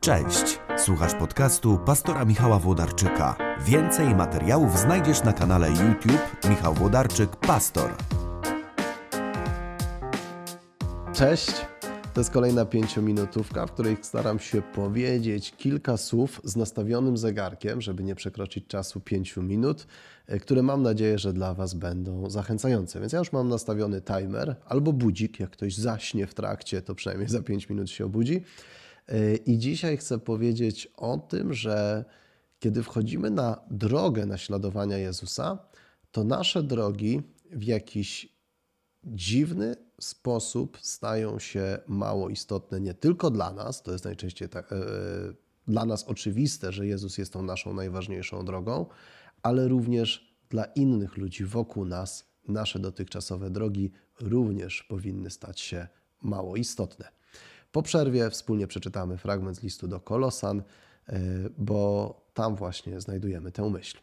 Cześć, słuchasz podcastu pastora Michała Włodarczyka. Więcej materiałów znajdziesz na kanale YouTube Michał Włodarczyk Pastor. Cześć, to jest kolejna pięciominutówka, w której staram się powiedzieć kilka słów z nastawionym zegarkiem, żeby nie przekroczyć czasu pięciu minut, e, które mam nadzieję, że dla Was będą zachęcające. Więc ja już mam nastawiony timer albo budzik, jak ktoś zaśnie w trakcie, to przynajmniej za pięć minut się obudzi. E, I dzisiaj chcę powiedzieć o tym, że kiedy wchodzimy na drogę naśladowania Jezusa, to nasze drogi w jakiś dziwny sposób stają się mało istotne nie tylko dla nas, to jest najczęściej tak, e, dla nas oczywiste, że Jezus jest tą naszą najważniejszą drogą, ale również dla innych ludzi wokół nas nasze dotychczasowe drogi również powinny stać się mało istotne. Po przerwie wspólnie przeczytamy fragment z listu do Kolosan, e, bo tam właśnie znajdujemy tę myśl.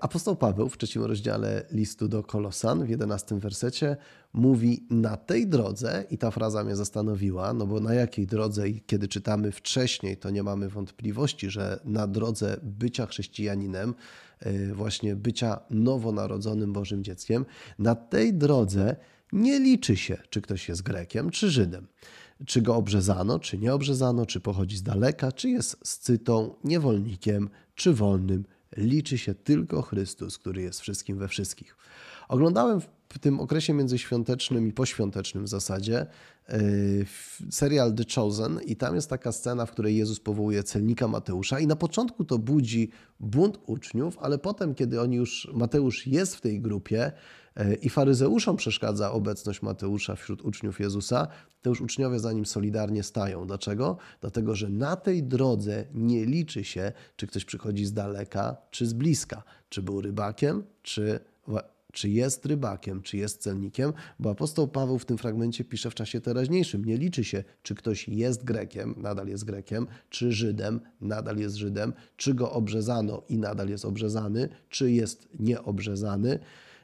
Apostoł Paweł w trzecim rozdziale listu do Kolosan w jedenastym wersecie mówi na tej drodze, i ta fraza mnie zastanowiła, no bo na jakiej drodze i kiedy czytamy wcześniej, to nie mamy wątpliwości, że na drodze bycia chrześcijaninem, e, właśnie bycia nowonarodzonym Bożym dzieckiem, na tej drodze nie liczy się, czy ktoś jest Grekiem, czy Żydem. Czy go obrzezano, czy nie obrzezano, czy pochodzi z daleka, czy jest scytą, niewolnikiem, czy wolnym, liczy się tylko Chrystus, który jest wszystkim we wszystkich. Oglądałem w tym okresie międzyświątecznym i poświątecznym w zasadzie e, serial The Chosen i tam jest taka scena, w której Jezus powołuje celnika Mateusza i na początku to budzi bunt uczniów, ale potem, kiedy oni już, Mateusz jest w tej grupie, i faryzeuszom przeszkadza obecność Mateusza wśród uczniów Jezusa, to już uczniowie za nim solidarnie stają. Dlaczego? Dlatego, że na tej drodze nie liczy się, czy ktoś przychodzi z daleka, czy z bliska, czy był rybakiem, czy czy jest rybakiem, czy jest celnikiem, bo apostoł Paweł w tym fragmencie pisze w czasie teraźniejszym. Nie liczy się, czy ktoś jest Grekiem, nadal jest Grekiem, czy Żydem, nadal jest Żydem, czy go obrzezano i nadal jest obrzezany, czy jest nieobrzezany.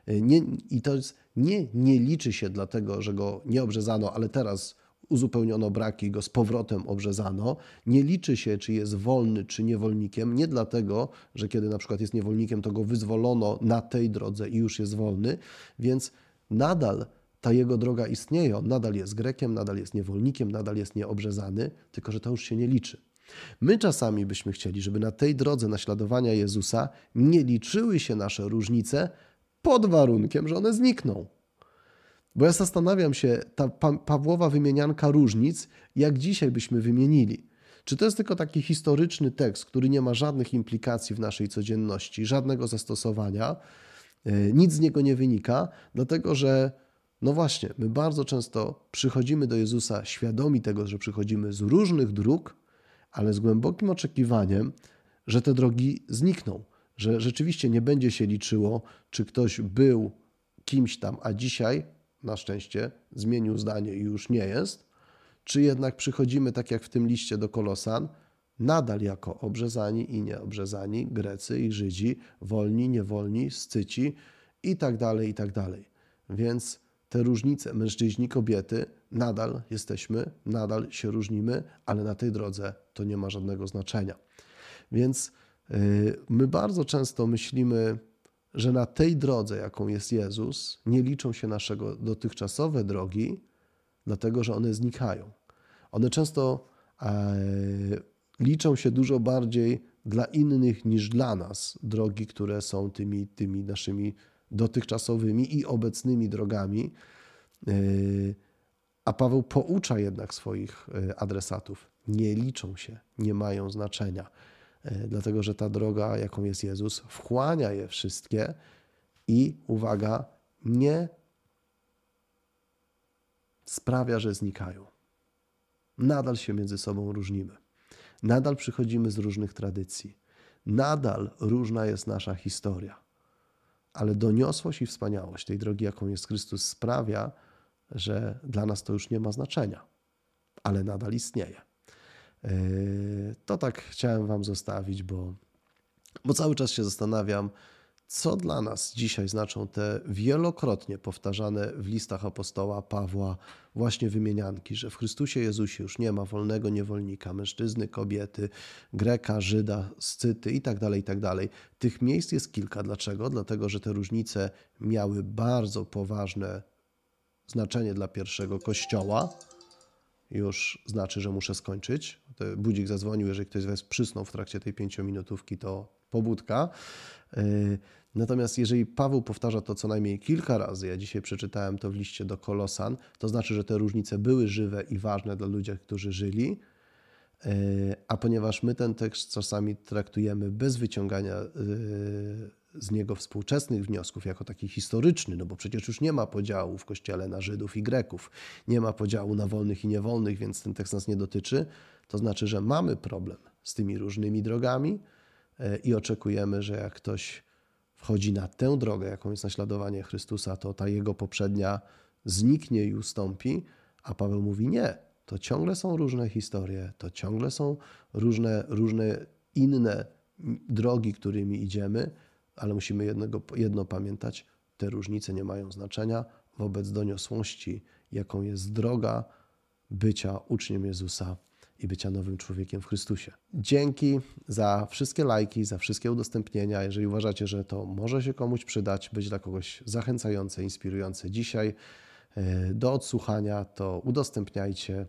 Y, nie, I to jest, nie, nie liczy się dlatego, że go nie obrzezano, ale teraz uzupełniono braki, go z powrotem obrzezano. Nie liczy się, czy jest wolny, czy niewolnikiem, nie dlatego, że kiedy na przykład jest niewolnikiem, to go wyzwolono na tej drodze i już jest wolny, więc nadal ta jego droga istnieje. On nadal jest Grekiem, nadal jest niewolnikiem, nadal jest nieobrzezany, tylko że to już się nie liczy. My czasami byśmy chcieli, żeby na tej drodze naśladowania Jezusa nie liczyły się nasze różnice, pod warunkiem, że one znikną. Bo ja zastanawiam się, ta pa Pawłowa wymienianka różnic, jak dzisiaj byśmy wymienili. Czy to jest tylko taki historyczny tekst, który nie ma żadnych implikacji w naszej codzienności, żadnego zastosowania, e, nic z niego nie wynika, dlatego że, no właśnie, my bardzo często przychodzimy do Jezusa świadomi tego, że przychodzimy z różnych dróg, ale z głębokim oczekiwaniem, że te drogi znikną, że rzeczywiście nie będzie się liczyło, czy ktoś był kimś tam, a dzisiaj na szczęście zmienił zdanie i już nie jest, czy jednak przychodzimy, tak jak w tym liście do Kolosan, nadal jako obrzezani i nieobrzezani, Grecy i Żydzi, wolni, niewolni, scyci i tak dalej, i tak dalej. Więc te różnice, mężczyźni, kobiety, nadal jesteśmy, nadal się różnimy, ale na tej drodze to nie ma żadnego znaczenia. Więc my bardzo często myślimy, że na tej drodze, jaką jest Jezus, nie liczą się nasze dotychczasowe drogi, dlatego że one znikają. One często e, liczą się dużo bardziej dla innych niż dla nas drogi, które są tymi, tymi naszymi dotychczasowymi i obecnymi drogami. Y, a Paweł poucza jednak swoich y, adresatów. Nie liczą się, nie mają znaczenia. E, dlatego że ta droga, jaką jest Jezus, wchłania je wszystkie i uwaga, nie sprawia, że znikają. Nadal się między sobą różnimy. Nadal przychodzimy z różnych tradycji. Nadal różna jest nasza historia. Ale doniosłość i wspaniałość tej drogi, jaką jest Chrystus, sprawia, że dla nas to już nie ma znaczenia, ale nadal istnieje. Yy, to tak chciałem Wam zostawić, bo, bo cały czas się zastanawiam, co dla nas dzisiaj znaczą te wielokrotnie powtarzane w listach apostoła Pawła właśnie wymienianki, że w Chrystusie Jezusie już nie ma wolnego niewolnika, mężczyzny, kobiety, Greka, Żyda, Scyty itd., tak itd. Tak Tych miejsc jest kilka. Dlaczego? Dlatego, że te różnice miały bardzo poważne znaczenie dla pierwszego kościoła. Już znaczy, że muszę skończyć. Budzik zadzwonił, jeżeli ktoś z Was przysnął w trakcie tej pięciominutówki, to pobudka. Y, natomiast jeżeli Paweł powtarza to co najmniej kilka razy, ja dzisiaj przeczytałem to w liście do Kolosan, to znaczy, że te różnice były żywe i ważne dla ludzi, którzy żyli. Y, a ponieważ my ten tekst czasami traktujemy bez wyciągania y, z niego współczesnych wniosków jako taki historyczny, no bo przecież już nie ma podziału w kościele na Żydów i Greków, nie ma podziału na wolnych i niewolnych, więc ten tekst nas nie dotyczy, to znaczy, że mamy problem z tymi różnymi drogami, E, i oczekujemy, że jak ktoś wchodzi na tę drogę, jaką jest naśladowanie Chrystusa, to ta jego poprzednia zniknie i ustąpi, a Paweł mówi nie. To ciągle są różne historie, to ciągle są różne, różne inne drogi, którymi idziemy, ale musimy jednego, jedno pamiętać: te różnice nie mają znaczenia wobec doniosłości, jaką jest droga bycia uczniem Jezusa i bycia nowym człowiekiem w Chrystusie. Dzięki za wszystkie lajki, za wszystkie udostępnienia. Jeżeli uważacie, że to może się komuś przydać, być dla kogoś zachęcające, inspirujące dzisiaj e, do odsłuchania, to udostępniajcie.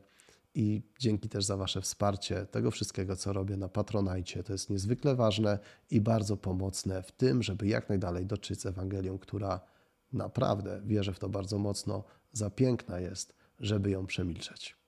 I dzięki też za Wasze wsparcie tego wszystkiego, co robię na Patronajcie. To jest niezwykle ważne i bardzo pomocne w tym, żeby jak najdalej dotrzeć z Ewangelią, która naprawdę, wierzę w to bardzo mocno, za piękna jest, żeby ją przemilczeć.